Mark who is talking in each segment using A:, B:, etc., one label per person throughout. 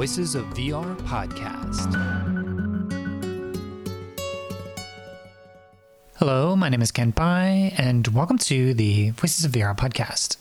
A: Voices of VR podcast.
B: Hello, my name is Kent Bye, and welcome to the Voices of VR podcast.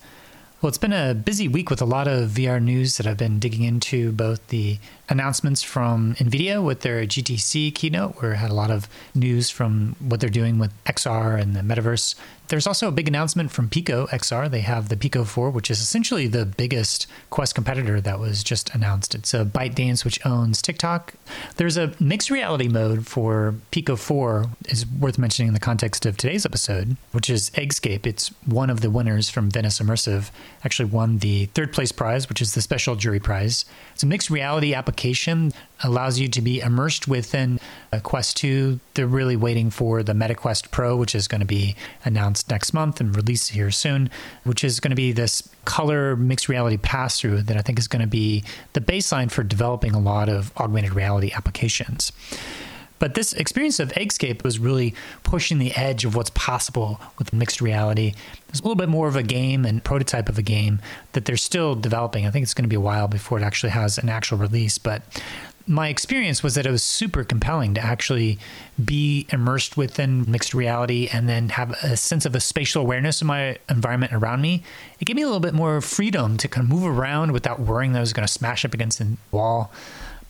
B: Well, it's been a busy week with a lot of VR news that I've been digging into, both the announcements from NVIDIA with their GTC keynote, where I had a lot of news from what they're doing with XR and the metaverse. There's also a big announcement from Pico XR. They have the Pico 4, which is essentially the biggest Quest competitor that was just announced. It's a ByteDance which owns TikTok. There's a mixed reality mode for Pico 4 is worth mentioning in the context of today's episode, which is Eggscape. It's one of the winners from Venice Immersive. Actually won the third place prize, which is the special jury prize. It's a mixed reality application allows you to be immersed within Quest 2. They're really waiting for the MetaQuest Pro, which is going to be announced next month and released here soon, which is going to be this color mixed reality pass through that I think is going to be the baseline for developing a lot of augmented reality applications. But this experience of Eggscape was really pushing the edge of what's possible with mixed reality. It's a little bit more of a game and prototype of a game that they're still developing. I think it's going to be a while before it actually has an actual release, but my experience was that it was super compelling to actually be immersed within mixed reality and then have a sense of a spatial awareness of my environment around me. It gave me a little bit more freedom to kind of move around without worrying that I was going to smash up against the wall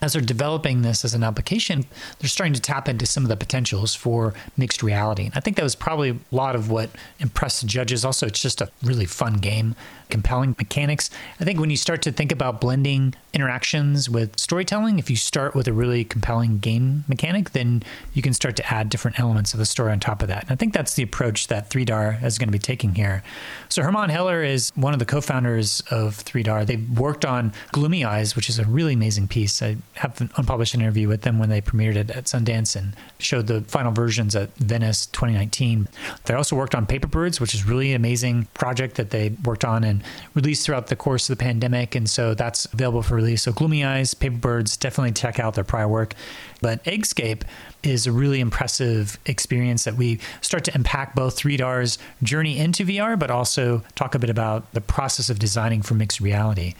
B: as they're developing this as an application, they're starting to tap into some of the potentials for mixed reality. And I think that was probably a lot of what impressed the judges. Also, it's just a really fun game, compelling mechanics. I think when you start to think about blending interactions with storytelling, if you start with a really compelling game mechanic, then you can start to add different elements of the story on top of that. And I think that's the approach that 3DAR is going to be taking here. So Herman Heller is one of the co-founders of 3DAR. They've worked on Gloomy Eyes, which is a really amazing piece. I have an unpublished interview with them when they premiered it at Sundance and showed the final versions at Venice 2019. They also worked on Paper Birds, which is really amazing project that they worked on released throughout the course of the pandemic. And so that's available for release. So Gloomy Eyes, Paper Birds, definitely check out their prior work. But Eggscape is a really impressive experience that we start to impact both 3DAR's journey into VR, but also talk a bit about the process of designing for mixed reality.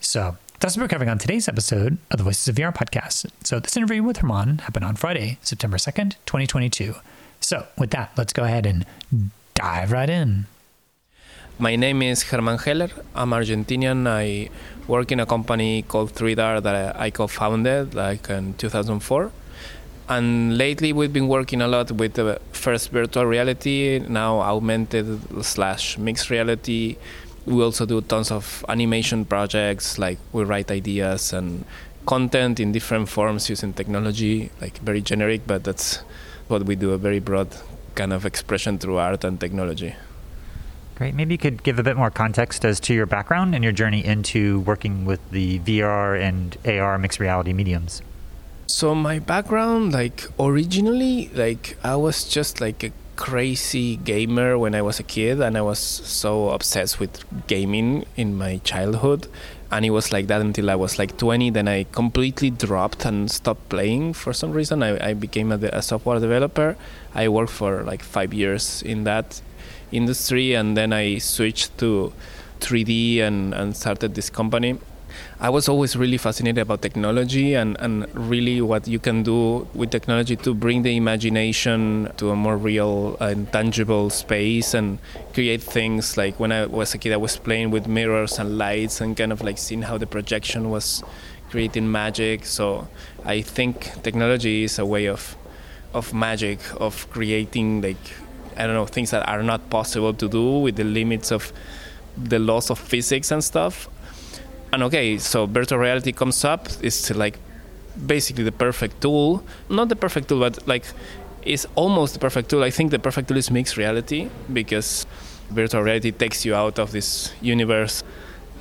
B: So that's what we're covering on today's episode of the Voices of VR podcast. So this interview with Herman happened on Friday, September 2nd, 2022. So with that, let's go ahead and dive right in.
C: My name is Herman Heller. I'm Argentinian. I work in a company called 3DAR that I co-founded like in 2004. And lately we've been working a lot with the first virtual reality, now augmented slash mixed reality. We also do tons of animation projects, like we write ideas and content in different forms using technology, like very generic, but that's what we do, a very broad kind of expression through art and technology.
D: Great. Maybe you could give a bit more context as to your background and your journey into working with the VR and AR mixed reality mediums.
C: So my background, like originally, like I was just like a crazy gamer when I was a kid, and I was so obsessed with gaming in my childhood, and it was like that until I was like 20. Then I completely dropped and stopped playing for some reason. I, I became a, a software developer. I worked for like five years in that industry, and then I switched to 3D and, and started this company. I was always really fascinated about technology and, and really what you can do with technology to bring the imagination to a more real and tangible space and create things like when I was a kid, I was playing with mirrors and lights and kind of like seeing how the projection was creating magic. So I think technology is a way of of magic, of creating like I don't know things that are not possible to do with the limits of the laws of physics and stuff. And okay, so virtual reality comes up. It's like basically the perfect tool. Not the perfect tool, but like it's almost the perfect tool. I think the perfect tool is mixed reality because virtual reality takes you out of this universe.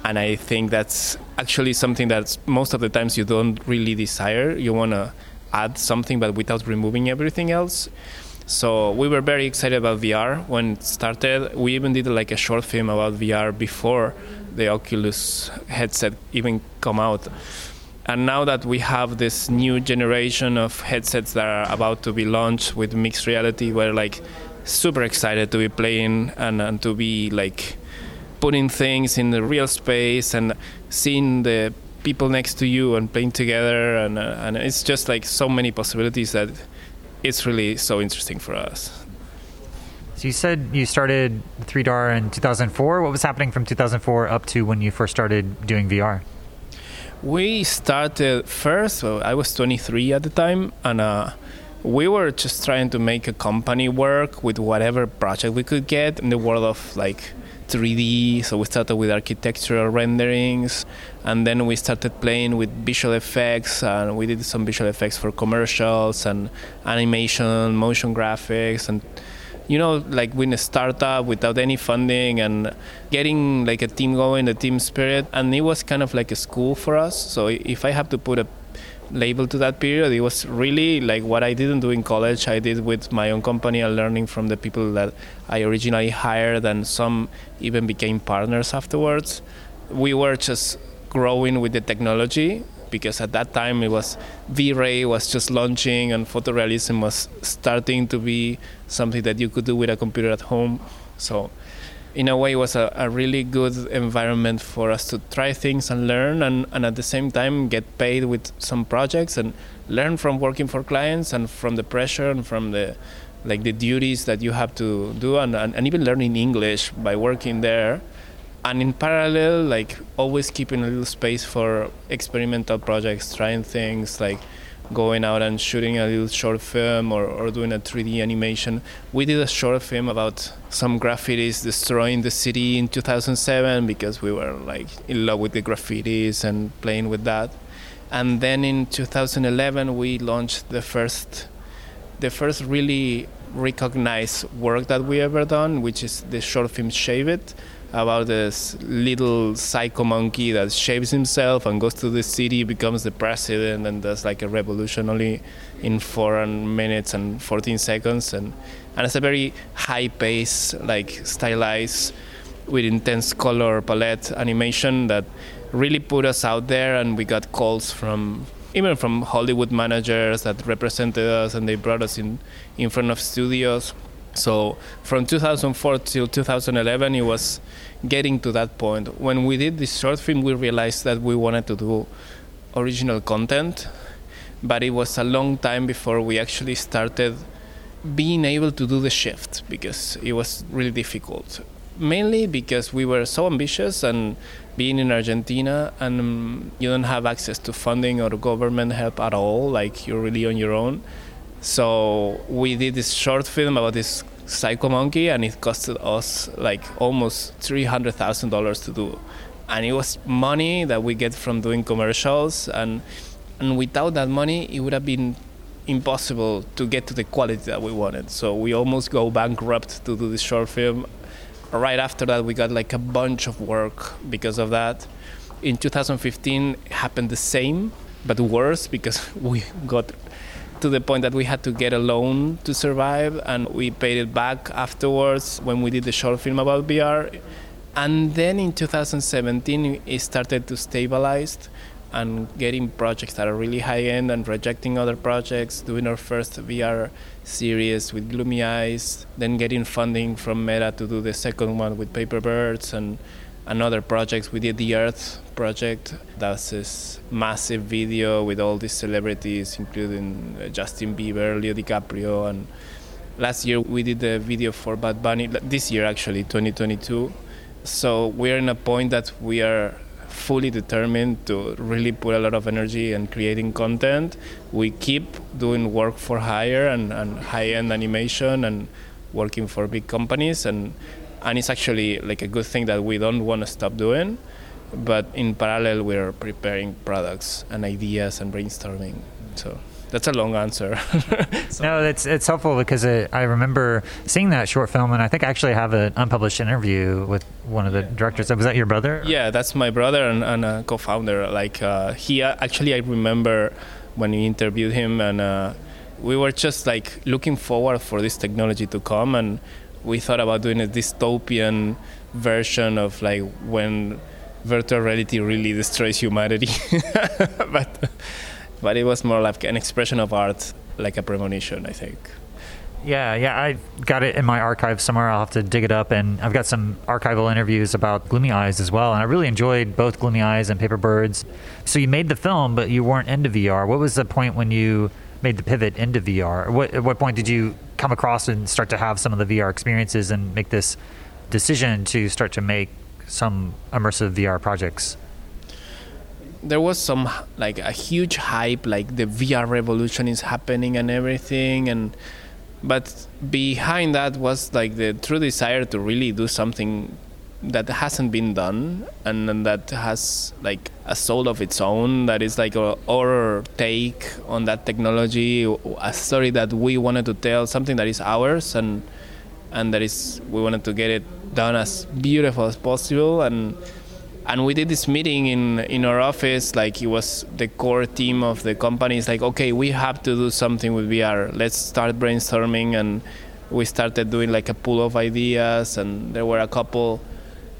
C: And I think that's actually something that most of the times you don't really desire. You want to add something, but without removing everything else. So we were very excited about VR when it started. We even did like a short film about VR before the Oculus headset even come out. And now that we have this new generation of headsets that are about to be launched with mixed reality, we're like super excited to be playing and, and to be like putting things in the real space and seeing the people next to you and playing together, and uh, and it's just like so many possibilities that it's really so interesting for us.
D: So you said you started 3DAR in 2004. What was happening from 2004 up to when you first started doing VR?
C: We started first. Well, I was 23 at the time, and uh, we were just trying to make a company work with whatever project we could get in the world of like 3D. So we started with architectural renderings, and then we started playing with visual effects, and we did some visual effects for commercials and animation, motion graphics, and you know, like with a startup without any funding and getting like a team going, the team spirit, and it was kind of like a school for us. So if I have to put a label to that period, it was really like what I didn't do in college. I did with my own company and learning from the people that I originally hired, and some even became partners afterwards. We were just growing with the technology because at that time it was V-Ray was just launching and photorealism was starting to be something that you could do with a computer at home. So in a way it was a, a really good environment for us to try things and learn and, and at the same time get paid with some projects and learn from working for clients and from the pressure and from the like the duties that you have to do and, and, and even learning English by working there. And in parallel like always keeping a little space for experimental projects trying things like going out and shooting a little short film or, or doing a 3d animation. We did a short film about some graffitis destroying the city in 2007 because we were like in love with the graffitis and playing with that. And then in 2011 we launched the first the first really recognized work that we ever done which is the short film shave it about this little psycho monkey that shaves himself and goes to the city, becomes the president, and does like a revolution only in four minutes and 14 seconds. And, and it's a very high pace, like stylized with intense color palette animation that really put us out there. And we got calls from even from Hollywood managers that represented us, and they brought us in in front of studios so from 2004 till 2011, it was getting to that point. When we did this short film, we realized that we wanted to do original content, but it was a long time before we actually started being able to do the shift because it was really difficult. Mainly because we were so ambitious and being in Argentina and um, you don't have access to funding or government help at all, like you're really on your own so we did this short film about this psycho monkey, and it costed us like almost three hundred thousand dollars to do, and it was money that we get from doing commercials, and and without that money, it would have been impossible to get to the quality that we wanted. So we almost go bankrupt to do this short film. Right after that, we got like a bunch of work because of that. In 2015, it happened the same, but worse because we got to the point that we had to get a loan to survive, and we paid it back afterwards when we did the short film about VR. And then in 2017, it started to stabilize and getting projects that are really high end and rejecting other projects, doing our first VR series with Gloomy Eyes, then getting funding from Meta to do the second one with Paper Birds and another project. We did the Earth project. That's this massive video with all these celebrities, including uh, Justin Bieber, Leo DiCaprio, and last year we did the video for Bad Bunny. This year, actually, 2022. So we're in a point that we are fully determined to really put a lot of energy and creating content. We keep doing work for hire and, and high-end animation and working for big companies and and it's actually like a good thing that we don't want to stop doing but in parallel we're preparing products and ideas and brainstorming so that's a long answer.
D: so. No, it's it's helpful because it, I remember seeing that short film, and I think I actually have an unpublished interview with one of the directors. Was that your brother?
C: Yeah, that's my brother and, and a co-founder. Like uh, he actually, I remember when we interviewed him, and uh, we were just like looking forward for this technology to come, and we thought about doing a dystopian version of like when virtual reality really destroys humanity but but it was more like an expression of art like a premonition i think
D: Yeah, yeah, I got it in my archive somewhere. I'll have to dig it up, and I've got some archival interviews about Gloomy Eyes as well. And I really enjoyed both Gloomy Eyes and Paper Birds. So you made the film, but you weren't into VR. What was the point when you made the pivot into VR? What, at what point did you come across and start to have some of the VR experiences and make this decision to start to make some immersive VR projects?
C: there was some like a huge hype like the VR revolution is happening and everything and but behind that was like the true desire to really do something that hasn't been done and, that has like a soul of its own that is like a, our take on that technology a story that we wanted to tell something that is ours and and that is we wanted to get it done as beautiful as possible. And and we did this meeting in in our office like it was the core team of the company. It's like okay we have to do something with vr let's start brainstorming and we started doing like a pool of ideas and there were a couple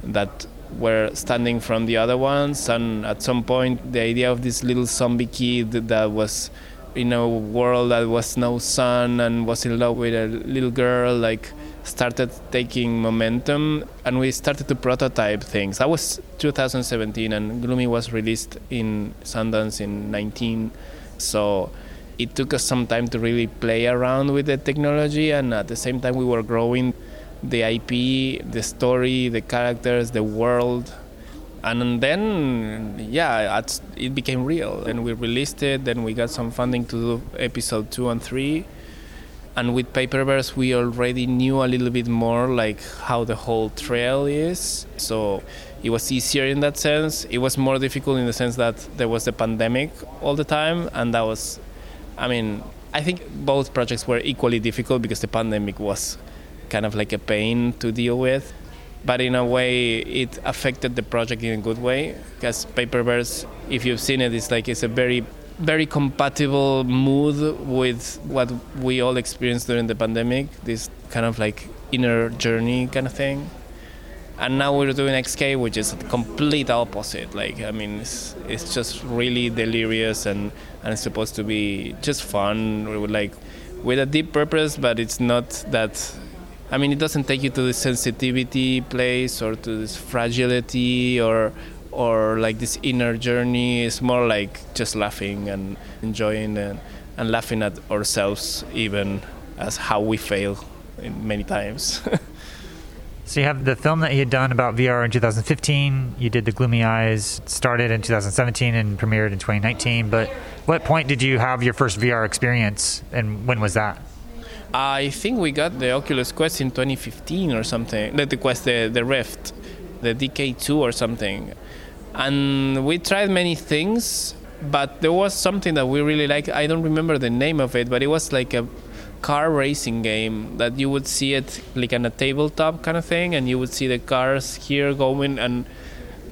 C: that were standing from the other ones and at some point the idea of this little zombie kid that was in a world that was no sun and was in love with a little girl like started taking momentum and we started to prototype things. That was 2017 and Gloomy was released in Sundance in 19. So it took us some time to really play around with the technology and at the same time we were growing the IP, the story, the characters, the world. And then, yeah, it became real. And we released it. Then we got some funding to do episode two and three and with Paper Birds we already knew a little bit more like how the whole trail is so it was easier in that sense it was more difficult in the sense that there was the pandemic all the time and that was i mean i think both projects were equally difficult because the pandemic was kind of like a pain to deal with but in a way it affected the project in a good way because Paper Birds if you've seen it it's like it's a very very compatible mood with what we all experienced during the pandemic this kind of like inner journey kind of thing. And now we're doing Eggscape which is the complete opposite. Like i mean it's, it's just really delirious and and it's supposed to be just fun with like with a deep purpose but it's not that i mean it doesn't take you to the sensitivity place or to this fragility or or like this inner journey. It's more like just laughing and enjoying and, and laughing at ourselves even as how we fail many times.
D: So you have the film that you had done about vr in 2015 you did the gloomy eyes started in 2017 and premiered in 2019 but what point did you have your first vr experience and when was that
C: I think we got the Oculus Quest in 2015 or something. The Quest, the, the Rift, the DK2 or something. And we tried many things but there was something that we really liked. I don't remember the name of it but it was like a car racing game that you would see it like on a tabletop kind of thing and you would see the cars here going and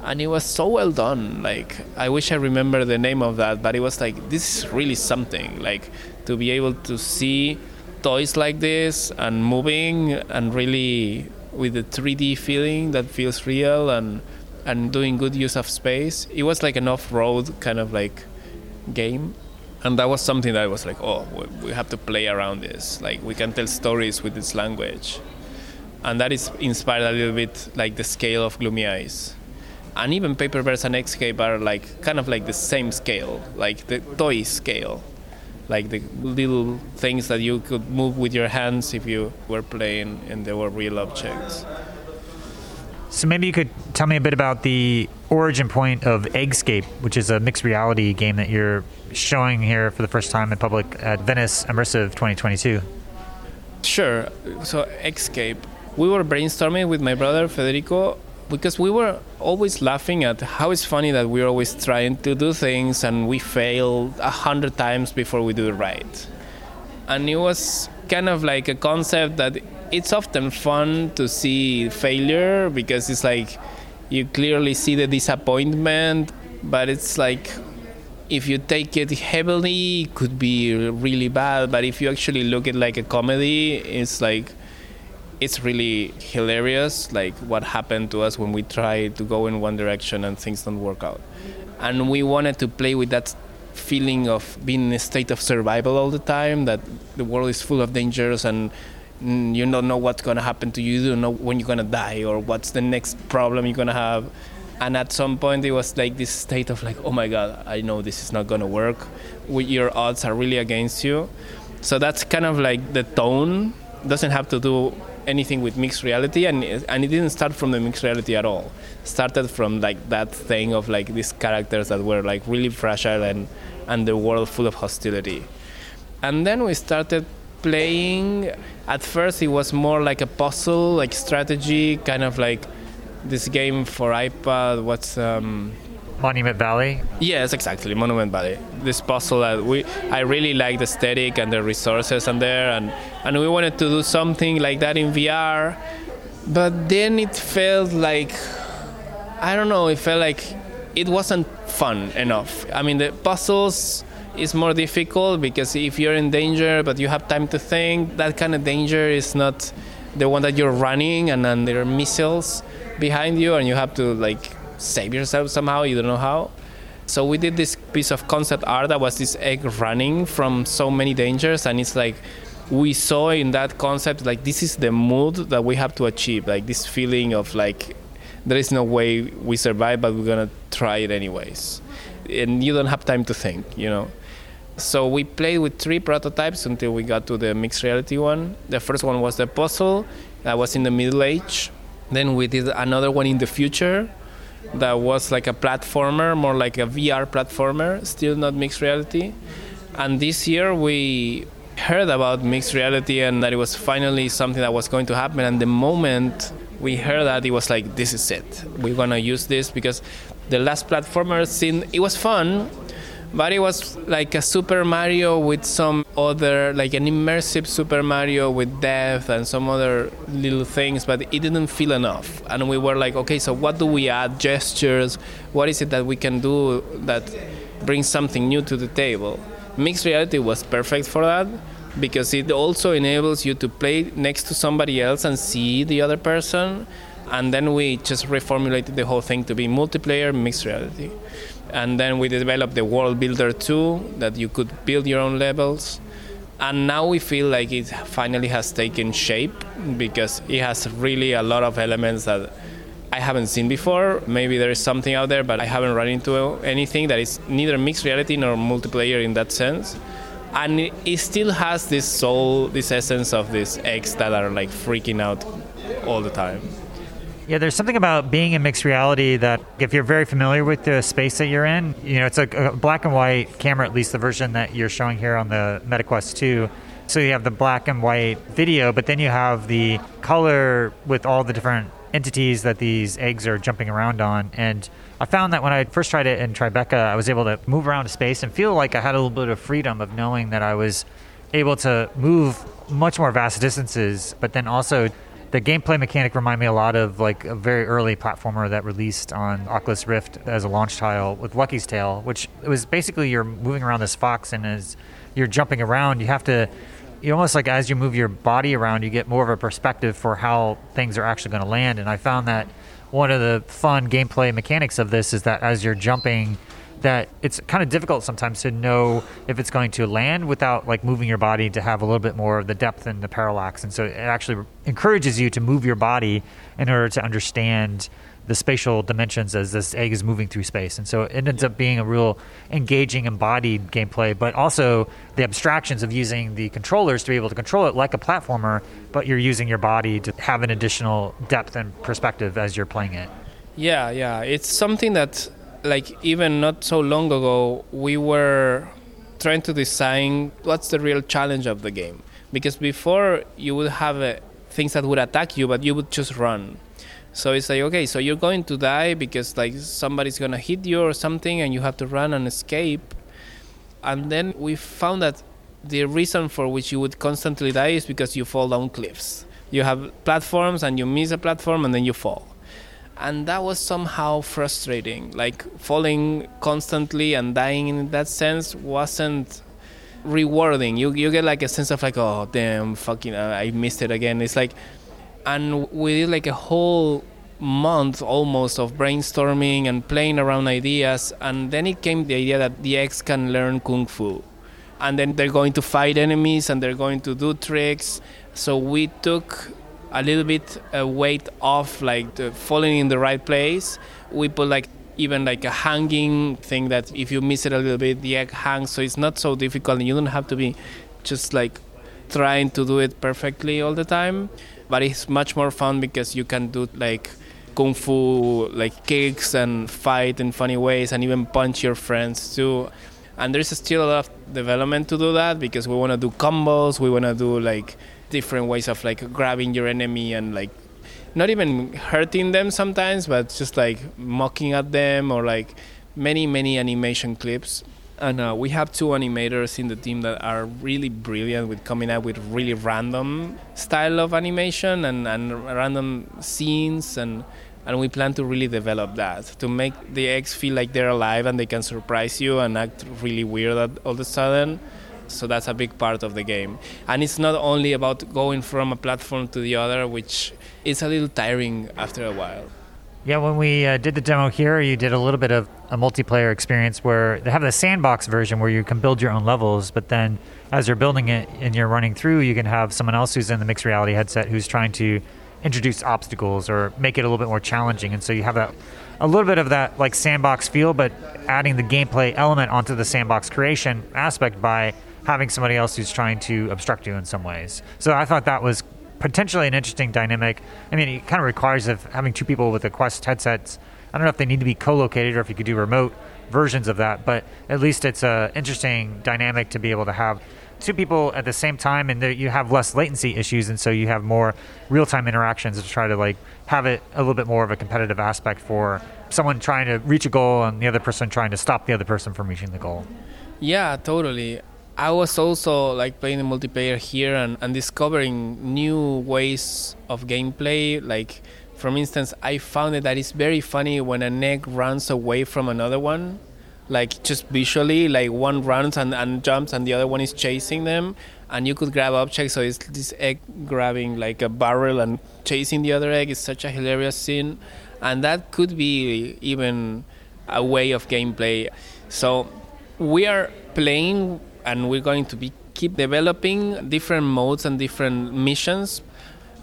C: and it was so well done. Like i wish i remember the name of that but it was like this is really something like to be able to see toys like this and moving and really with the 3d feeling that feels real and and doing good use of space. It was like an off-road kind of like game, and that was something that I was like, oh, we have to play around this. Like we can tell stories with this language, and that is inspired a little bit like the scale of Gloomy Eyes. And even Paper Paperverse and Eggscape are like kind of like the same scale, like the toy scale, like the little things that you could move with your hands if you were playing and they were real objects.
D: So maybe you could tell me a bit about the origin point of Eggscape, which is a mixed reality game that you're showing here for the first time in public at Venice Immersive 2022.
C: Sure. So Eggscape, we were brainstorming with my brother Federico because we were always laughing at how it's funny that we're always trying to do things and we fail a hundred times before we do it right. And it was kind of like a concept that it's often fun to see failure because it's like you clearly see the disappointment, but it's like if you take it heavily, it could be really bad. But if you actually look at like a comedy, it's like it's really hilarious, like what happened to us when we try to go in one direction and things don't work out. And we wanted to play with that feeling of being in a state of survival all the time. That the world is full of dangers and mm, you don't know what's gonna happen to you. You don't know when you're gonna die or what's the next problem you're gonna have. And at some point, it was like this state of like, oh my god, I know this is not gonna work. Your odds are really against you. So that's kind of like the tone. Doesn't have to do anything with mixed reality and and it didn't start from the mixed reality at all started from like that thing of like these characters that were like really fragile and and the world full of hostility and then we started playing at first it was more like a puzzle like strategy kind of like this game for ipad what's um
D: Monument Valley.
C: Yes, exactly, Monument Valley. This puzzle that we, I really like the aesthetic and the resources and there, and and we wanted to do something like that in VR, but then it felt like, I don't know, it felt like it wasn't fun enough. I mean, the puzzles is more difficult because if you're in danger but you have time to think, that kind of danger is not the one that you're running and then there are missiles behind you and you have to like save yourself somehow. You don't know how. So we did this piece of concept art that was this egg running from so many dangers, and it's like we saw in that concept like this is the mood that we have to achieve, like this feeling of like there is no way we survive, but we're gonna try it anyways, and you don't have time to think, you know. So we played with three prototypes until we got to the mixed reality one. The first one was the puzzle that was in the middle age. Then we did another one in the future that was like a platformer, more like a VR platformer, still not mixed reality. And this year we heard about mixed reality and that it was finally something that was going to happen. And the moment we heard that, it was like, this is it. We're gonna use this because the last platformer scene, it was fun, but it was like a Super Mario with some other, like an immersive Super Mario with depth and some other little things, but it didn't feel enough. And we were like, okay, so what do we add? Gestures? What is it that we can do that brings something new to the table? Mixed reality was perfect for that because it also enables you to play next to somebody else and see the other person. And then we just reformulated the whole thing to be multiplayer mixed reality and then we developed the world builder 2 that you could build your own levels and now we feel like it finally has taken shape because it has really a lot of elements that I haven't seen before. Maybe there is something out there, but I haven't run into anything that is neither mixed reality nor multiplayer in that sense. And it still has this soul, this essence of these eggs that are like freaking out all the time.
D: Yeah, there's something about being in mixed reality that if you're very familiar with the space that you're in, you know, it's a, a black and white camera, at least the version that you're showing here on the MetaQuest 2. So you have the black and white video, but then you have the color with all the different entities that these eggs are jumping around on. And I found that when I first tried it in Tribeca, I was able to move around a space and feel like I had a little bit of freedom of knowing that I was able to move much more vast distances, but then also the gameplay mechanic reminded me a lot of like a very early platformer that released on Oculus Rift as a launch title with Lucky's Tale, which was basically you're moving around this fox and as you're jumping around, you have to you almost like as you move your body around, you get more of a perspective for how things are actually going to land. And I found that one of the fun gameplay mechanics of this is that as you're jumping that it's kind of difficult sometimes to know if it's going to land without like moving your body to have a little bit more of the depth and the parallax. And so it actually encourages you to move your body in order to understand the spatial dimensions as this egg is moving through space. And so it ends up being a real engaging, embodied gameplay, but also the abstractions of using the controllers to be able to control it like a platformer, but you're using your body to have an additional depth and perspective as you're playing it.
C: Yeah, yeah. It's something that like even not so long ago, we were trying to design what's the real challenge of the game. Because before you would have uh, things that would attack you, but you would just run. So it's like okay, so you're going to die because like somebody's gonna hit you or something, and you have to run and escape. And then we found that the reason for which you would constantly die is because you fall down cliffs. You have platforms and you miss a platform and then you fall and that was somehow frustrating like falling constantly and dying in that sense wasn't rewarding you you get like a sense of like oh damn fucking uh, i missed it again it's like and we did like a whole month almost of brainstorming and playing around ideas. And then it came the idea that the eggs can learn kung fu. And then they're going to fight enemies and they're going to do tricks. So we took a little bit a weight off, like falling in the right place. We put like even like a hanging thing that if you miss it a little bit, the egg hangs. So it's not so difficult and you don't have to be just like trying to do it perfectly all the time. But it's much more fun because you can do like kung fu like kicks and fight in funny ways and even punch your friends too. And there's still a lot of development to do that because we want to do combos we want to do like different ways of like grabbing your enemy and like not even hurting them sometimes but just like mocking at them or like many many animation clips and uh, we have two animators in the team that are really brilliant with coming up with really random style of animation and, and random scenes and and we plan to really develop that to make the eggs feel like they're alive and they can surprise you and act really weird all of a sudden. So that's a big part of the game. And it's not only about going from a platform to the other which is a little tiring after a while.
D: Yeah, when we uh, did the demo here, you did a little bit of a multiplayer experience where they have the sandbox version where you can build your own levels, but then as you're building it and you're running through, you can have someone else who's in the mixed reality headset who's trying to introduce obstacles or make it a little bit more challenging. And so you have that a little bit of that like sandbox feel, but adding the gameplay element onto the sandbox creation aspect by having somebody else who's trying to obstruct you in some ways. So I thought that was potentially an interesting dynamic. I mean, it kind of requires of having two people with the Quest headsets. I don't know if they need to be co-located or if you could do remote versions of that, but at least it's an interesting dynamic to be able to have two people at the same time, and you have less latency issues, and so you have more real-time interactions to try to like have it a little bit more of a competitive aspect for someone trying to reach a goal and the other person trying to stop the other person from reaching the goal.
C: Yeah, totally. I was also like playing the multiplayer here and, and discovering new ways of gameplay. Like, for instance, I found it that it's very funny when an egg runs away from another one. Like, just visually, like one runs and, and jumps and the other one is chasing them. And you could grab objects, so it's this egg grabbing like a barrel and chasing the other egg. is such a hilarious scene. And that could be even a way of gameplay. So, we are playing and we're going to be keep developing different modes and different missions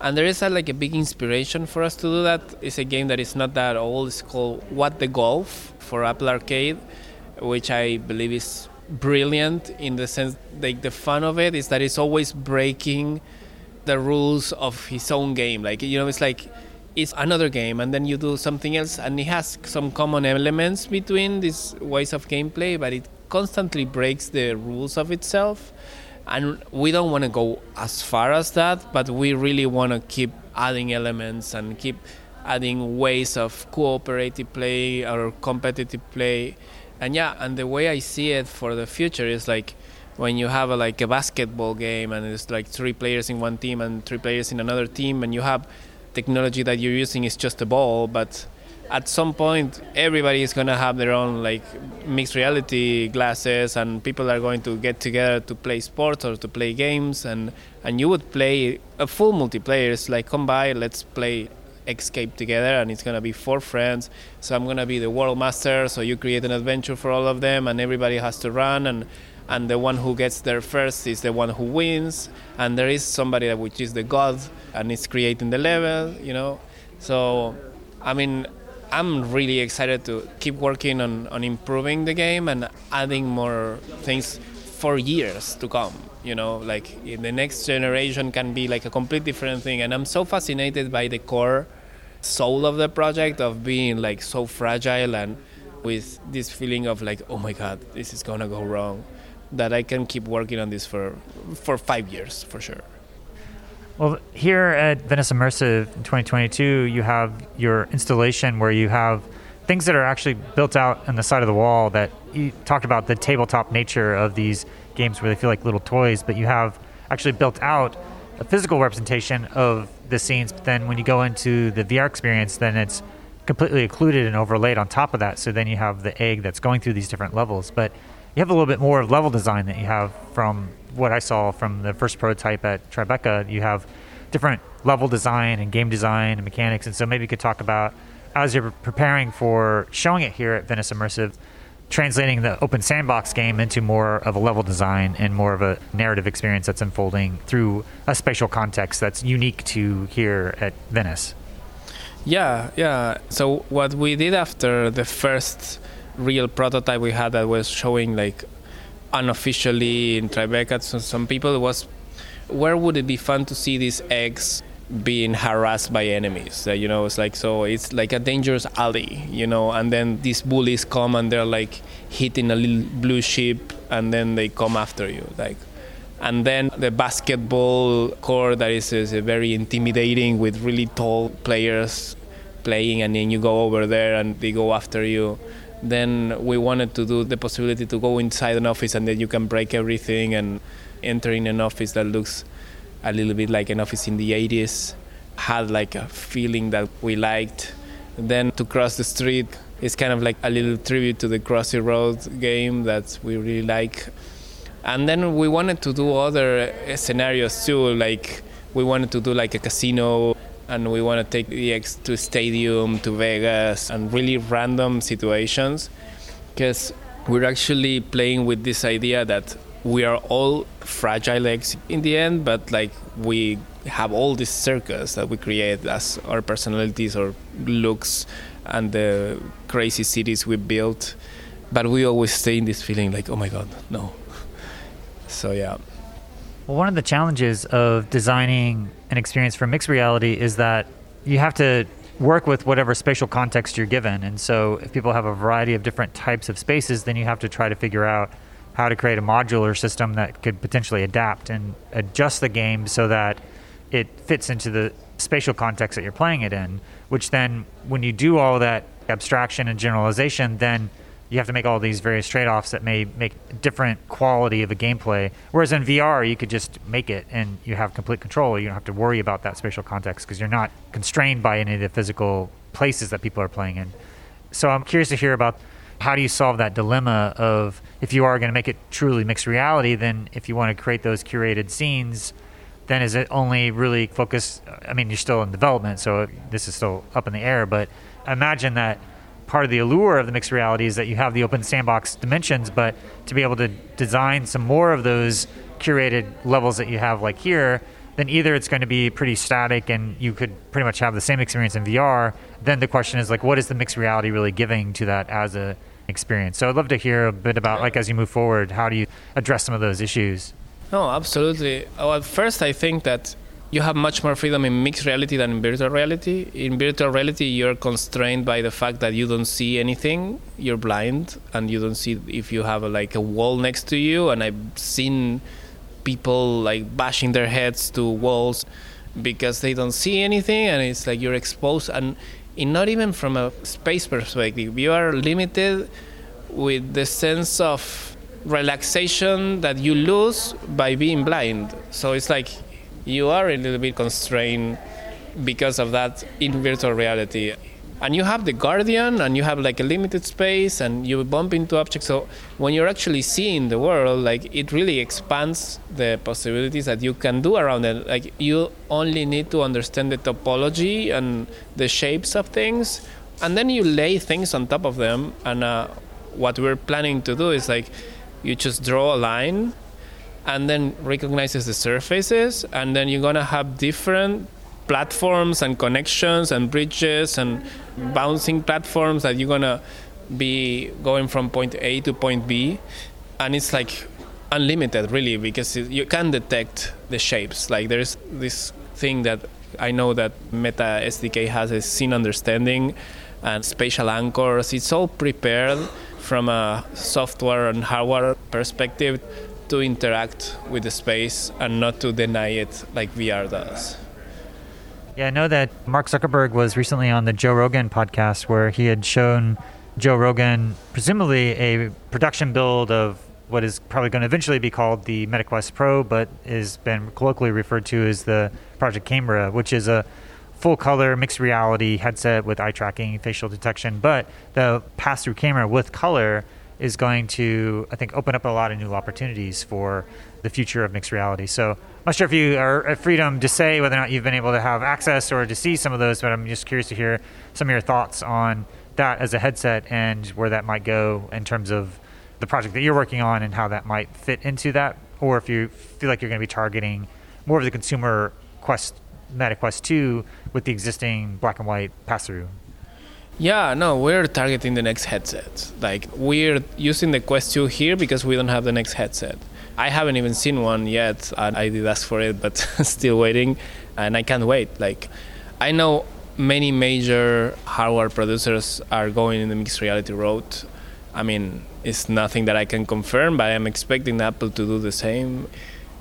C: and there is a, like a big inspiration for us to do that. It's a game that is not that old. It's called what the golf for apple arcade which i believe is brilliant in the sense like the fun of it is that it's always breaking the rules of his own game. Like you know it's like it's another game and then you do something else and it has some common elements between these ways of gameplay but it constantly breaks the rules of itself and we don't want to go as far as that but we really want to keep adding elements and keep adding ways of cooperative play or competitive play. And yeah and the way i see it for the future is like when you have a, like a basketball game and it's like three players in one team and three players in another team and you have technology that you're using is just a ball but at some point everybody is going to have their own like mixed reality glasses and people are going to get together to play sports or to play games and and you would play a full multiplayer. It's like come by let's play escape together and it's going to be four friends. So i'm going to be the world master so you create an adventure for all of them and everybody has to run and and the one who gets there first is the one who wins and there is somebody which is the god and it's creating the level you know? So i mean I'm really excited to keep working on, on improving the game and adding more things for years to come. You know, like the next generation can be like a complete different thing. And I'm so fascinated by the core soul of the project of being like so fragile and with this feeling of like, oh my God, this is gonna go wrong. That I can keep working on this for for five years for sure.
D: Well, here at Venice Immersive in 2022, you have your installation where you have things that are actually built out on the side of the wall that you talked about the tabletop nature of these games where they feel like little toys, but you have actually built out a physical representation of the scenes. But then when you go into the VR experience, then it's completely occluded and overlaid on top of that. So then you have the egg that's going through these different levels. But you have a little bit more of level design that you have from what I saw from the first prototype at Tribeca. You have different level design and game design and mechanics. And so maybe you could talk about as you're preparing for showing it here at Venice Immersive, translating the open sandbox game into more of a level design and more of a narrative experience that's unfolding through a spatial context that's unique to here at Venice.
C: Yeah, yeah. So what we did after the first real prototype we had that was showing like unofficially in Tribeca. To some people was where would it be fun to see these eggs being harassed by enemies? Uh, you know it's like so it's like a dangerous alley you know and then these bullies come and they're like hitting a little blue sheep and then they come after you like. And then the basketball court that is, is very intimidating with really tall players playing and then you go over there and they go after you then we wanted to do the possibility to go inside an office and then you can break everything and enter in an office that looks a little bit like an office in the 80s had like a feeling that we liked. Then to cross the street is kind of like a little tribute to the crossy road game that we really like. And then we wanted to do other scenarios too like we wanted to do like a casino and we want to take the X to stadium to Vegas and really random situations because we're actually playing with this idea that we are all fragile eggs in the end, but like we have all this circus that we create as our personalities or looks and the crazy cities we built. But we always stay in this feeling like, oh my god, no. So yeah.
D: Well, one of the challenges of designing an experience for mixed reality is that you have to work with whatever spatial context you're given. And so if people have a variety of different types of spaces, then you have to try to figure out how to create a modular system that could potentially adapt and adjust the game so that it fits into the spatial context that you're playing it in. Which then, when you do all that abstraction and generalization, then you have to make all these various trade-offs that may make different quality of a gameplay. Whereas in VR, you could just make it and you have complete control. You don't have to worry about that spatial context because you're not constrained by any of the physical places that people are playing in. So I'm curious to hear about how do you solve that dilemma of if you are going to make it truly mixed reality, then if you want to create those curated scenes, then is it only really focused? I mean, you're still in development, so this is still up in the air, but imagine that part of the allure of the mixed reality is that you have the open sandbox dimensions, but to be able to design some more of those curated levels that you have, like here, then either it's going to be pretty static and you could pretty much have the same experience in VR. Then the question is like, what is the mixed reality really giving to that as a experience? So I'd love to hear a bit about like as you move forward, how do you address some of those issues?
C: No, absolutely. Well, first, I think that you have much more freedom in mixed reality than in virtual reality. In virtual reality, you're constrained by the fact that you don't see anything. You're blind, and you don't see if you have a, like a wall next to you. And I've seen people like bashing their heads to walls because they don't see anything and it's like you're exposed and in not even from a space perspective you are limited with the sense of relaxation that you lose by being blind so it's like you are a little bit constrained because of that in virtual reality. And you have the guardian and you have like a limited space and you bump into objects. So when you're actually seeing the world like it really expands the possibilities that you can do around it. Like you only need to understand the topology and the shapes of things and then you lay things on top of them. And uh, what we're planning to do is like you just draw a line and then recognizes the surfaces and then you're gonna have different platforms and connections and bridges and bouncing platforms that you're gonna be going from point A to point B, and it's like unlimited really because you can detect the shapes. Like there's this thing that I know that Meta SDK has a scene understanding and spatial anchors. It's all prepared from a software and hardware perspective to interact with the space and not to deny it like VR does.
D: Yeah, I know that Mark Zuckerberg was recently on the Joe Rogan podcast where he had shown Joe Rogan presumably a production build of what is probably going to eventually be called the MetaQuest Pro, but has been colloquially referred to as the Project Cambria, which is a full color mixed reality headset with eye tracking, facial detection, but the pass through camera with color is going to, I think, open up a lot of new opportunities for the future of mixed reality. So I'm not sure if you are at freedom to say whether or not you've been able to have access or to see some of those, but I'm just curious to hear some of your thoughts on that as a headset and where that might go in terms of the project that you're working on and how that might fit into that, or if you feel like you're going to be targeting more of the consumer Quest Meta Quest 2 with the existing black and white pass through.
C: Yeah, no, we're targeting the next headset. Like we're using the Quest 2 here because we don't have the next headset. I haven't even seen one yet. And I did ask for it, but still waiting, and I can't wait. Like I know many major hardware producers are going in the mixed reality road. I mean, it's nothing that I can confirm, but I'm expecting Apple to do the same.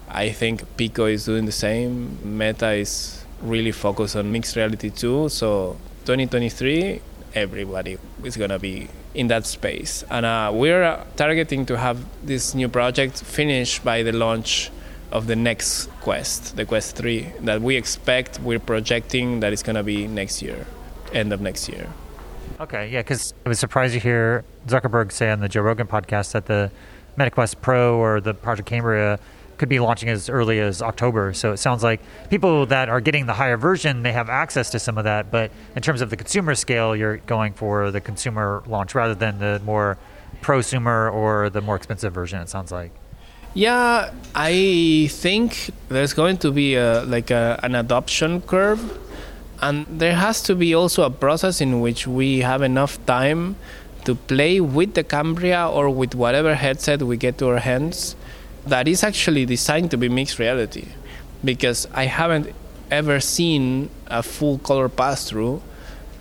C: I think Pico is doing the same. Meta is really focused on mixed reality too. So 2023, everybody is gonna be in that space, and uh, we're targeting to have this new project finished by the launch of the next Quest, the Quest 3, that we expect, we're projecting that it's going to be next year, end of next year.
D: Okay, yeah, because I was surprised to hear Zuckerberg say on the Joe Rogan podcast that the MetaQuest Pro or the Project Cambria could be launching as early as October. So it sounds like people that are getting the higher version, they have access to some of that. But in terms of the consumer scale, you're going for the consumer launch rather than the more prosumer or the more expensive version, it sounds like.
C: Yeah, I think there's going to be a, like a, an adoption curve, and there has to be also a process in which we have enough time to play with the Cambria or with whatever headset we get to our hands that is actually designed to be mixed reality. Because I haven't ever seen a full color pass through,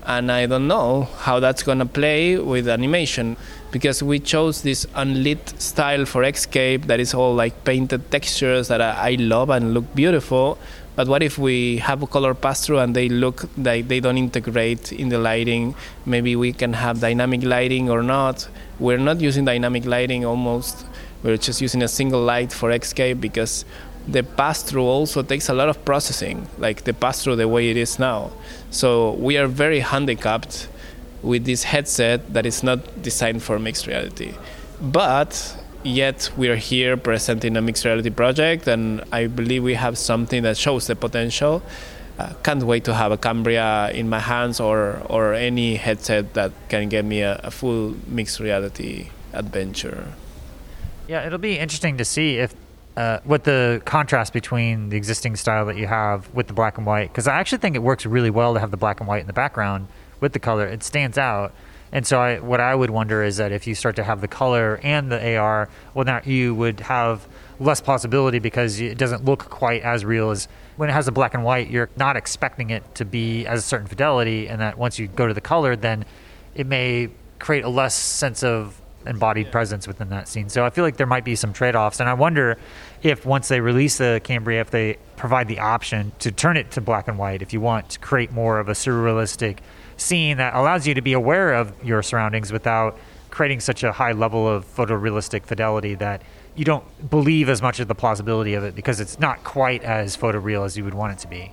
C: and I don't know how that's gonna play with animation because we chose this unlit style for Eggscape that is all like painted textures that I, love and look beautiful. But what if we have a color pass through and they look like they don't integrate in the lighting? Maybe we can have dynamic lighting or not. We're not using dynamic lighting almost. We're just using a single light for Eggscape because the pass through also takes a lot of processing, like the pass through the way it is now. So we are very handicapped with this headset that is not designed for mixed reality. But yet we're here presenting a mixed reality project, and I believe we have something that shows the potential. Uh, can't wait to have a Cambria in my hands or, or any headset that can get me a, a full mixed reality adventure.
D: Yeah, it'll be interesting to see if uh, what the contrast between the existing style that you have with the black and white, because I actually think it works really well to have the black and white in the background with the color. It stands out. And so, I, what I would wonder is that if you start to have the color and the AR, well, now you would have less possibility because it doesn't look quite as real as when it has the black and white. You're not expecting it to be as a certain fidelity, and that once you go to the color, then it may create a less sense of embodied presence within that scene. So I feel like there might be some trade-offs, and I wonder if once they release the Cambria, if they provide the option to turn it to black and white, if you want to create more of a surrealistic scene that allows you to be aware of your surroundings without creating such a high level of photorealistic fidelity that you don't believe as much of the plausibility of it because it's not quite as photoreal as you would want it to be.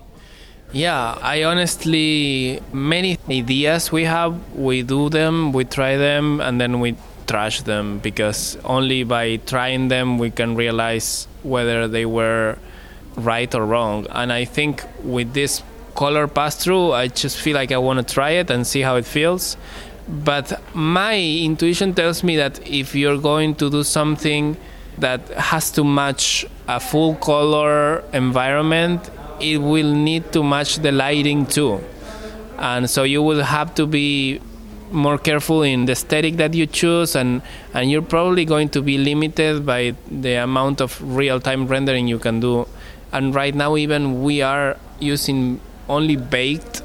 C: Yeah, I honestly, many ideas we have, we do them, we try them, and then we trash them because only by trying them we can realize whether they were right or wrong. And I think with this color pass through, I just feel like I want to try it and see how it feels. But my intuition tells me that if you're going to do something that has to match a full color environment, it will need to match the lighting too. And so you will have to be more careful in the aesthetic that you choose and and you're probably going to be limited by the amount of real-time rendering you can do. And right now even we are using only baked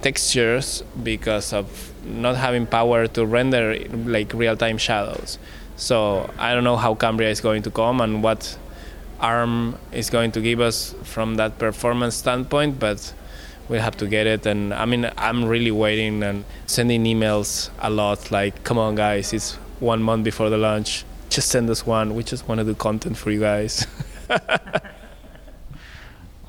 C: textures because of not having power to render like real-time shadows. So i don't know how cambria is going to come and what arm is going to give us from that performance standpoint but we have to get it. And I mean, I'm really waiting and sending emails a lot. Like, come on, guys, it's one month before the launch. Just send us one. We just want to do content for you guys.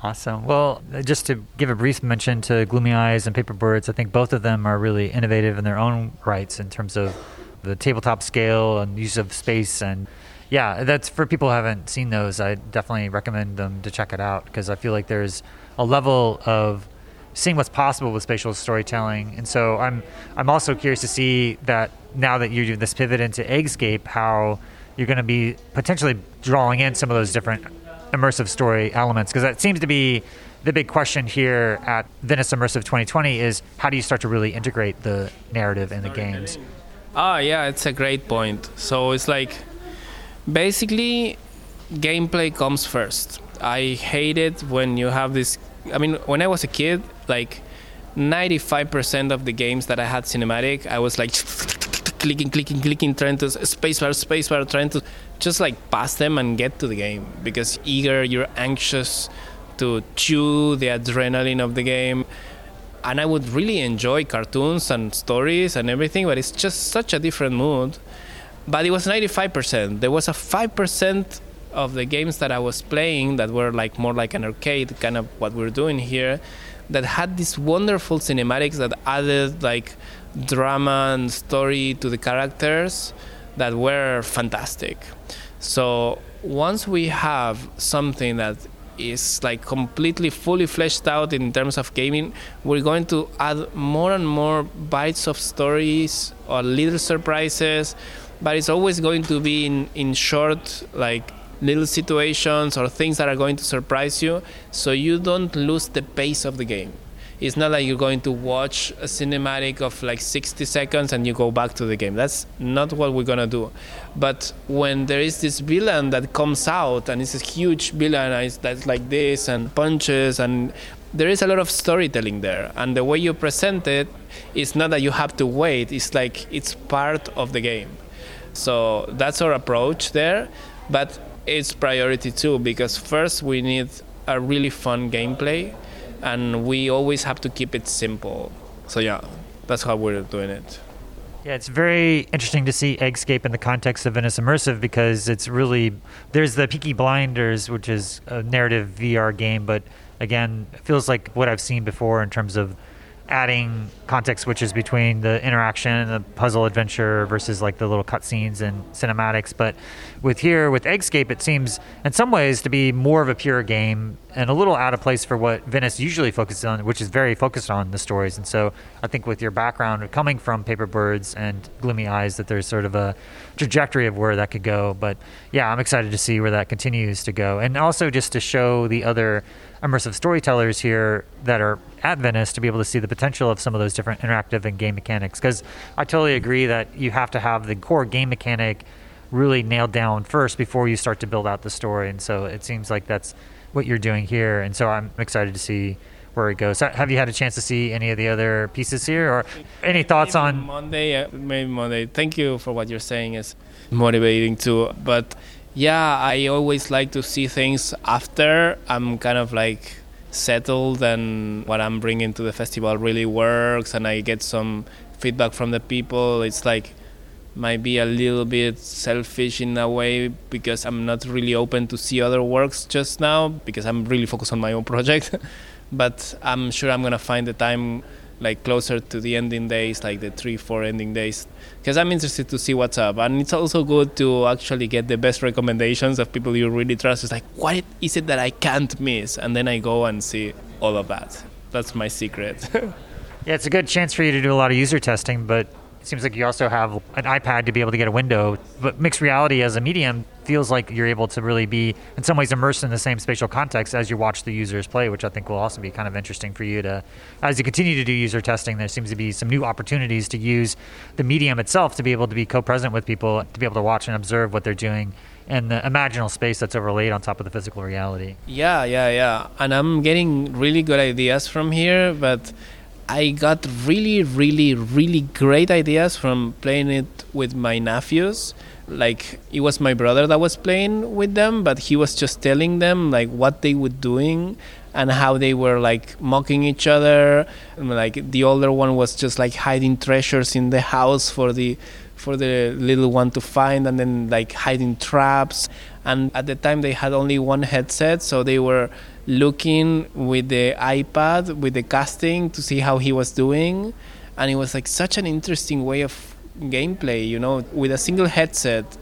D: awesome. Well, just to give a brief mention to Gloomy Eyes and Paper Birds, I think both of them are really innovative in their own rights in terms of the tabletop scale and use of space and yeah, that's for people who haven't seen those. I definitely recommend them to check it out because I feel like there's a level of seeing what's possible with spatial storytelling. And so I'm I'm also curious to see that now that you do this pivot into Eggscape, how you're going to be potentially drawing in some of those different immersive story elements because that seems to be the big question here at Venice Immersive 2020 is how do you start to really integrate the narrative in the games?
C: Ah, yeah, it's a great point. So it's like basically gameplay comes first. I hate it when you have this. I mean, when I was a kid, like 95% of the games that I had cinematic, I was like clicking, clicking, clicking, trying to spacebar, spacebar, trying to just like pass them and get to the game because eager, you're anxious to chew the adrenaline of the game. And I would really enjoy cartoons and stories and everything, but it's just such a different mood but it was 95%. There was a 5% of the games that I was playing that were like more like an arcade, kind of what we're doing here, that had these wonderful cinematics that added like drama and story to the characters that were fantastic. So once we have something that is like completely fully fleshed out in terms of gaming, we're going to add more and more bites of stories or little surprises but it's always going to be in, in short like little situations or things that are going to surprise you so you don't lose the pace of the game. It's not like you're going to watch a cinematic of like 60 seconds and you go back to the game. That's not what we're going to do. But when there is this villain that comes out and it's a huge villain that's like this and punches and there is a lot of storytelling there. And the way you present it is not that you have to wait. It's like it's part of the game. So that's our approach there. But it's priority too because first we need a really fun gameplay and we always have to keep it simple. So yeah, that's how we're doing it.
D: Yeah, it's very interesting to see Eggscape in the context of Venice Immersive because it's really there's the Peaky Blinders, which is a narrative VR game, but again, it feels like what I've seen before in terms of adding context switches between the interaction and the puzzle adventure versus like the little cutscenes and cinematics. But with here, with Eggscape, it seems in some ways to be more of a pure game and a little out of place for what Venice usually focuses on, which is very focused on the stories. And so I think with your background coming from Paper Birds and Gloomy Eyes, that there's sort of a trajectory of where that could go. But yeah, I'm excited to see where that continues to go. And also just to show the other immersive storytellers here that are at Venice to be able to see the potential of some of those different interactive and game mechanics. Because I totally agree that you have to have the core game mechanic really nailed down first before you start to build out the story. And so it seems like that's what you're doing here. And so I'm excited to see where it goes. Have you had a chance to see any of the other pieces here, or any thoughts
C: maybe
D: on
C: Monday? Uh, maybe Monday. Thank you for what you're saying. is motivating too. But yeah, I always like to see things after I'm kind of like settled and what I'm bringing to the festival really works and I get some feedback from the people. It's like might be a little bit selfish in a way because I'm not really open to see other works just now because I'm really focused on my own project. but I'm sure I'm gonna find the time like closer to the ending days, like the three, four ending days, because I'm interested to see what's up. And it's also good to actually get the best recommendations of people you really trust. It's like, what is it that I can't miss? And then I go and see all of that. That's my secret.
D: yeah, it's a good chance for you to do a lot of user testing, but it seems like you also have an iPad to be able to get a window. But mixed reality as a medium feels like you're able to really be, in some ways, immersed in the same spatial context as you watch the users play, which I think will also be kind of interesting for you to, as you continue to do user testing, there seems to be some new opportunities to use the medium itself to be able to be co present with people, to be able to watch and observe what they're doing and the imaginal space that's overlaid on top of the physical reality.
C: Yeah, yeah, yeah. And I'm getting really good ideas from here, but I got really, really, really great ideas from playing it with my nephews. Like it was my brother that was playing with them, but he was just telling them like what they were doing and how they were like mocking each other. Like the older one was just like hiding treasures in the house for the for the little one to find and then like hiding traps and at the time they had only one headset so they were looking with the ipad with the casting to see how he was doing and it was like such an interesting way of gameplay. You know, with a single headset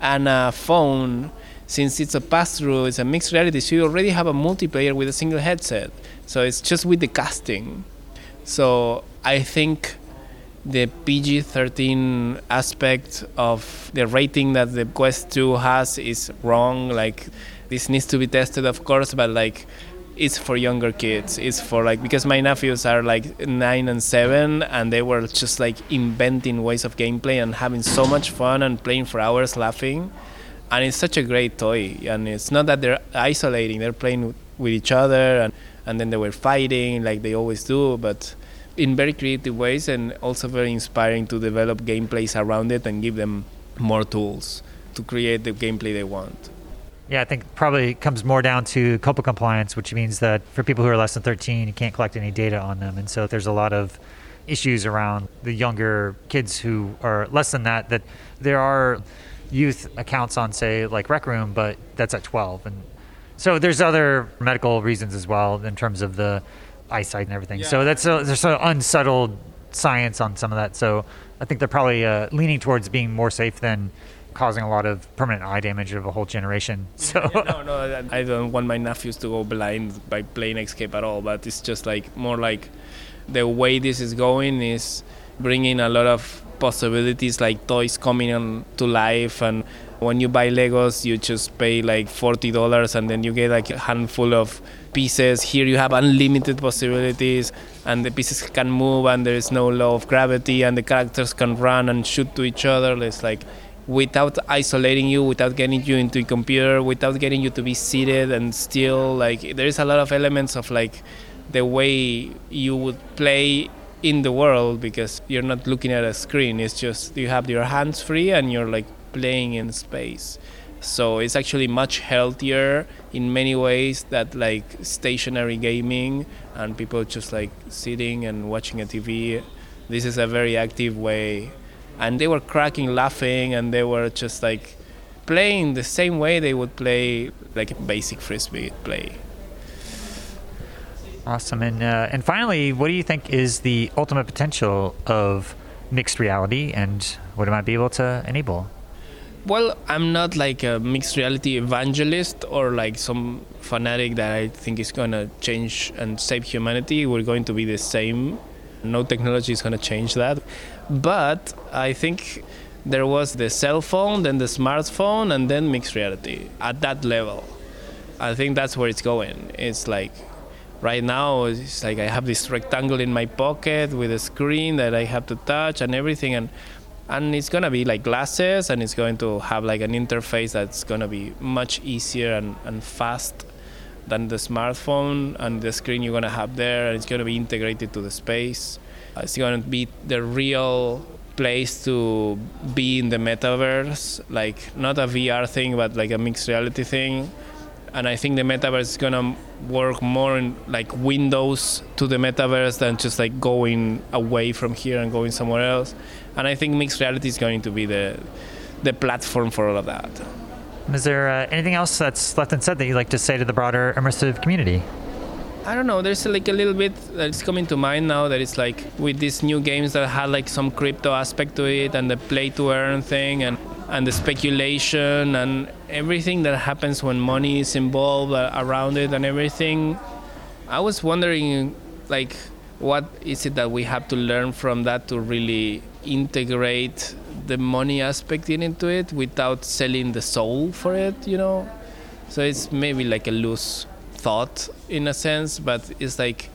C: and a phone. Since it's a pass-through, it's a mixed reality. So you already have a multiplayer with a single headset. So it's just with the casting. So I think the PG 13 aspect of the rating that the Quest 2 has is wrong. Like, this needs to be tested, of course, but like, it's for younger kids. It's for like, because my nephews are like nine and seven, and they were just like inventing ways of gameplay and having so much fun and playing for hours laughing. And it's such a great toy. And it's not that they're isolating, they're playing with each other, and, and then they were fighting like they always do, but in very creative ways and also very inspiring to develop gameplays around it and give them more tools to create the gameplay they want.
D: Yeah, I think probably comes more down to COPPA compliance, which means that for people who are less than 13, you can't collect any data on them. And so there's a lot of issues around the younger kids who are less than that, that there are youth accounts on, say, like Rec Room, but that's at 12. And so there's other medical reasons as well in terms of the eyesight and everything. So that's a, there's an unsettled science on some of that. So I think they're probably uh, leaning towards being more safe than causing a lot of permanent eye damage of a whole generation. Mm. So
C: Yeah, no, no, I don't want my nephews to go blind by playing Eggscape at all. But it's just like more like the way this is going is bringing a lot of possibilities, like toys coming on to life. And when you buy Legos, you just pay like forty dollars, and then you get like a handful of pieces. Here you have unlimited possibilities, and the pieces can move, and there is no law of gravity, and the characters can run and shoot to each other. It's like without isolating you, without getting you into a computer, without getting you to be seated and still. Like there is a lot of elements of like the way you would play in the world because you're not looking at a screen. It's just you have your hands free and you're like playing in space. So it's actually much healthier in many ways that like stationary gaming and people just like sitting and watching a TV. This is a very active way. And they were cracking laughing and they were just like playing the same way they would play like a basic frisbee play.
D: awesome. And uh, and finally, what do you think is the ultimate potential of mixed reality, and what it might be able to enable?
C: Well, I'm not like a mixed reality evangelist or like some fanatic that I think is going to change and save humanity. We're going to be the same. No technology is going to change that. But I think there was the cell phone, then the smartphone, and then mixed reality at that level. I think that's where it's going. It's like right now, it's like I have this rectangle in my pocket with a screen that I have to touch and everything. And and it's gonna be like glasses and it's going to have like an interface that's gonna be much easier and, and fast than the smartphone and the screen you're gonna have there and it's gonna be integrated to the space It's gonna be the real place to be in the metaverse like not a vr thing but like a mixed reality thing and I think the metaverse is gonna work more in like windows to the metaverse than just like going away from here and going somewhere else. And I think mixed reality is going to be the the platform for all of that.
D: Is there uh, anything else that's left unsaid that you'd like to say to the broader immersive community?
C: I don't know. There's like a little bit that's coming to mind now that it's like with these new games that had like some crypto aspect to it and the play to earn thing and and the speculation and everything that happens when money is involved uh, around it and everything. I was wondering like what is it that we have to learn from that to really integrate the money aspect in into it without selling the soul for it, you know? So it's maybe like a loose thought in a sense, but it's like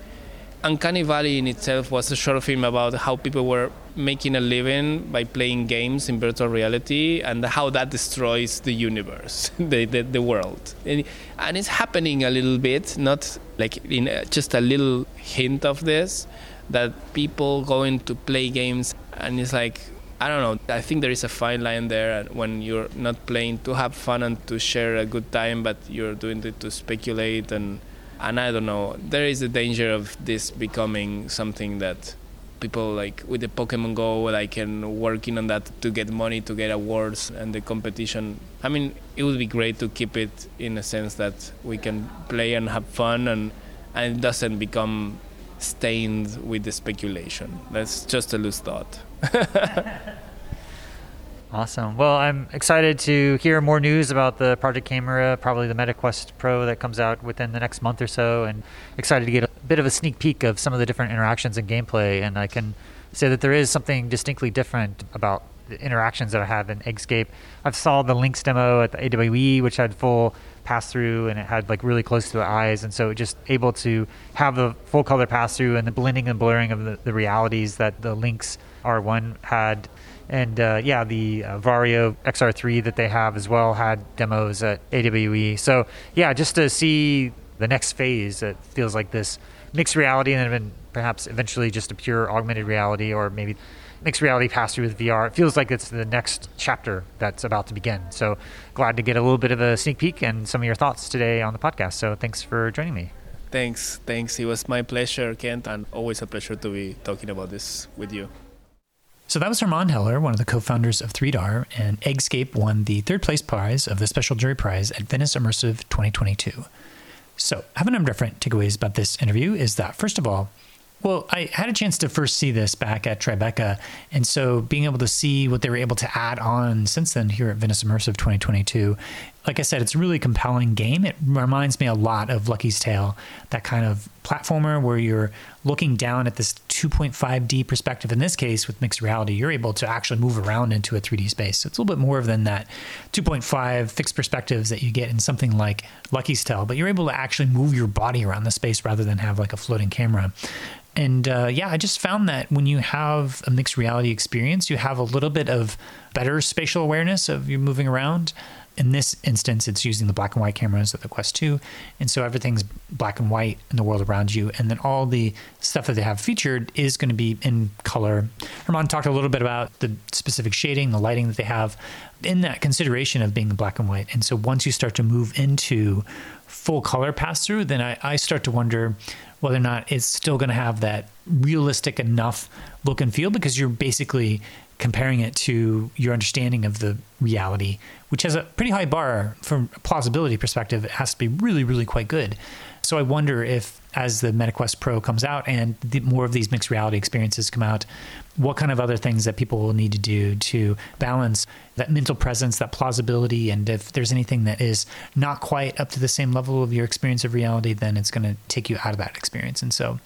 C: Uncanny Valley in itself was a short film about how people were making a living by playing games in virtual reality and how that destroys the universe, the, the, the world. And, and it's happening a little bit, not like in a, just a little hint of this, that people going to play games and it's like, I don't know. I think there is a fine line there when you're not playing to have fun and to share a good time, but you're doing it to speculate and and I don't know. There is a danger of this becoming something that people like with the Pokemon Go, like and working on that to get money, to get awards, and the competition. I mean, it would be great to keep it in a sense that we can play and have fun, and and it doesn't become stained with the speculation. That's just a loose thought.
D: Awesome. Well, I'm excited to hear more news about the Project Cambria, probably the MetaQuest Pro that comes out within the next month or so, and excited to get a bit of a sneak peek of some of the different interactions and gameplay. And I can say that there is something distinctly different about the interactions that I have in Eggscape. I've saw the Lynx demo at the AWE, which had full pass through and it had like really close to the eyes, and so just able to have the full color pass through and the blending and blurring of the, the realities that the Lynx R1 had and uh, yeah, the uh, Varjo XR3 that they have as well had demos at AWE. So yeah, just to see the next phase, it feels like this mixed reality and then perhaps eventually just a pure augmented reality or maybe mixed reality pass through with VR. It feels like it's the next chapter that's about to begin. So glad to get a little bit of a sneak peek and some of your thoughts today on the podcast. So thanks for joining me.
C: Thanks, thanks. It was my pleasure, Kent, and always a pleasure to be talking about this with you.
B: So that was Herman Heller, one of the co-founders of 3DAR, and Eggscape won the third place prize of the Special Jury Prize at Venice Immersive 2022. So, number of different takeaways about this interview is that, first of all, well, I had a chance to first see this back at Tribeca, and so being able to see what they were able to add on since then here at Venice Immersive 2022, like I said, it's a really compelling game. It reminds me a lot of Lucky's Tale, that kind of platformer where you're looking down at this 2.5D perspective. In this case, with mixed reality, you're able to actually move around into a 3D space. So it's a little bit more than that 2.5 fixed perspectives that you get in something like Lucky's Tale, but you're able to actually move your body around the space rather than have like a floating camera. And uh, yeah, I just found that when you have a mixed reality experience, you have a little bit of better spatial awareness of you moving around. In this instance, it's using the black and white cameras of the Quest 2. And so everything's black and white in the world around you. And then all the stuff that they have featured is going to be in color. Herman talked a little bit about the specific shading, the lighting that they have in that consideration of being black and white. And so once you start to move into full color pass through, then I, I start to wonder whether or not it's still going to have that realistic enough look and feel because you're basically comparing it to your understanding of the reality, which has a pretty high bar from a plausibility perspective. It has to be really, really quite good. So I wonder if, as the MetaQuest Pro comes out and the, more of these mixed reality experiences come out, what kind of other things that people will need to do to balance that mental presence, that plausibility, and if there's anything that is not quite up to the same level of your experience of reality, then it's going to take you out of that experience. And so,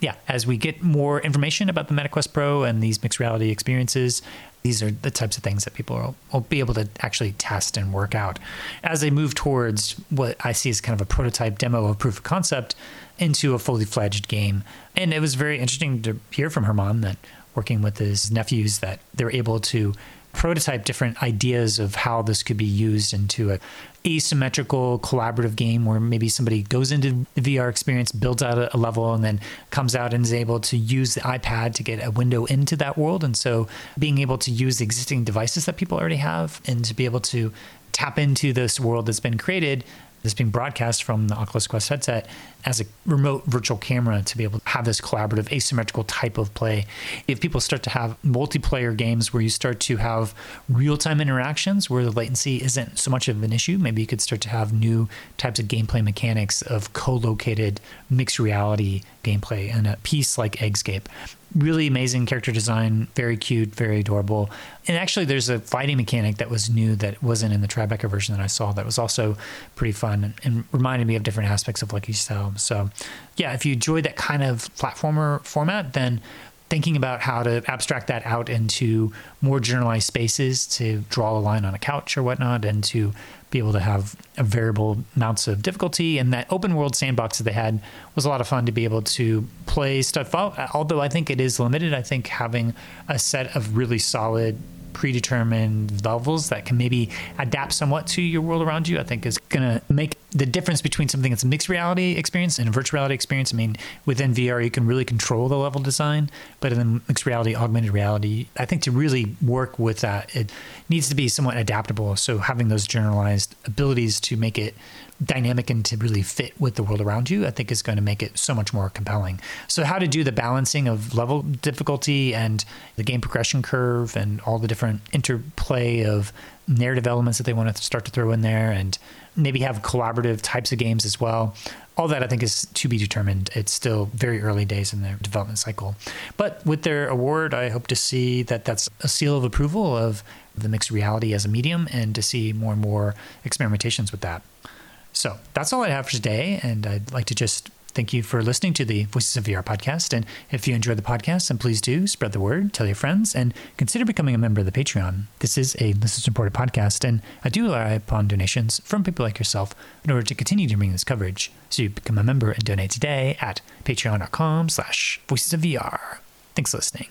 B: yeah, as we get more information about the MetaQuest Pro and these mixed reality experiences, these are the types of things that people will, will, be able to actually test and work out as they move towards what I see as kind of a prototype demo of proof of concept into a fully fledged game. And it was very interesting to hear from Herman that working with his nephews that they're able to prototype different ideas of how this could be used into a asymmetrical collaborative game where maybe somebody goes into the VR experience, builds out a, level, and then comes out and is able to use the iPad to get a window into that world. And so being able to use existing devices that people already have and to be able to tap into this world that's been created that's being broadcast from the Oculus Quest headset as a remote virtual camera to be able to have this collaborative asymmetrical type of play. If people start to have multiplayer games where you start to have real-time interactions where the latency isn't so much of an issue, maybe you could start to have new types of gameplay mechanics of co-located mixed reality gameplay in a piece like Eggscape really amazing character design, very cute, very adorable. And actually, there's a fighting mechanic that was new that wasn't in the Tribeca version that I saw that was also pretty fun and, and reminded me of different aspects of Lucky's Tale. So, yeah, if you enjoy that kind of platformer format, then thinking about how to abstract that out into more generalized spaces to draw a line on a couch or whatnot and to be able to have variable amounts of difficulty. And that open world sandbox that they had was a lot of fun to be able to play stuff out. Although I think it is limited, I think having a set of really solid predetermined levels that can maybe adapt somewhat to your world around you, I think is going to make the difference between something that's a mixed reality experience and a virtual reality experience. I mean, within VR, you can really control the level design, but in mixed reality, augmented reality, I think to really work with that, it needs to be somewhat adaptable. So having those generalized abilities to make it dynamic and to really fit with the world around you, I think is going to make it so much more compelling. So, how to do the balancing of level difficulty and the game progression curve and all the different interplay of narrative elements that they want to start to throw in there and maybe have collaborative types of games as well. All that I think is to be determined. It's still very early days in their development cycle. But with their award, I hope to see that that's a seal of approval of the mixed reality as a medium and to see more and more experimentations with that. So that's all I have for today. And I'd like to just thank you for listening to the Voices of VR podcast. And if you enjoyed the podcast, then please do spread the word, tell your friends, and consider becoming a member of the Patreon. This is a listener supported podcast, and I do rely upon donations from people like yourself in order to continue to bring this coverage. So you become a member and donate today at patreon.com slash voices of VR. Thanks for listening.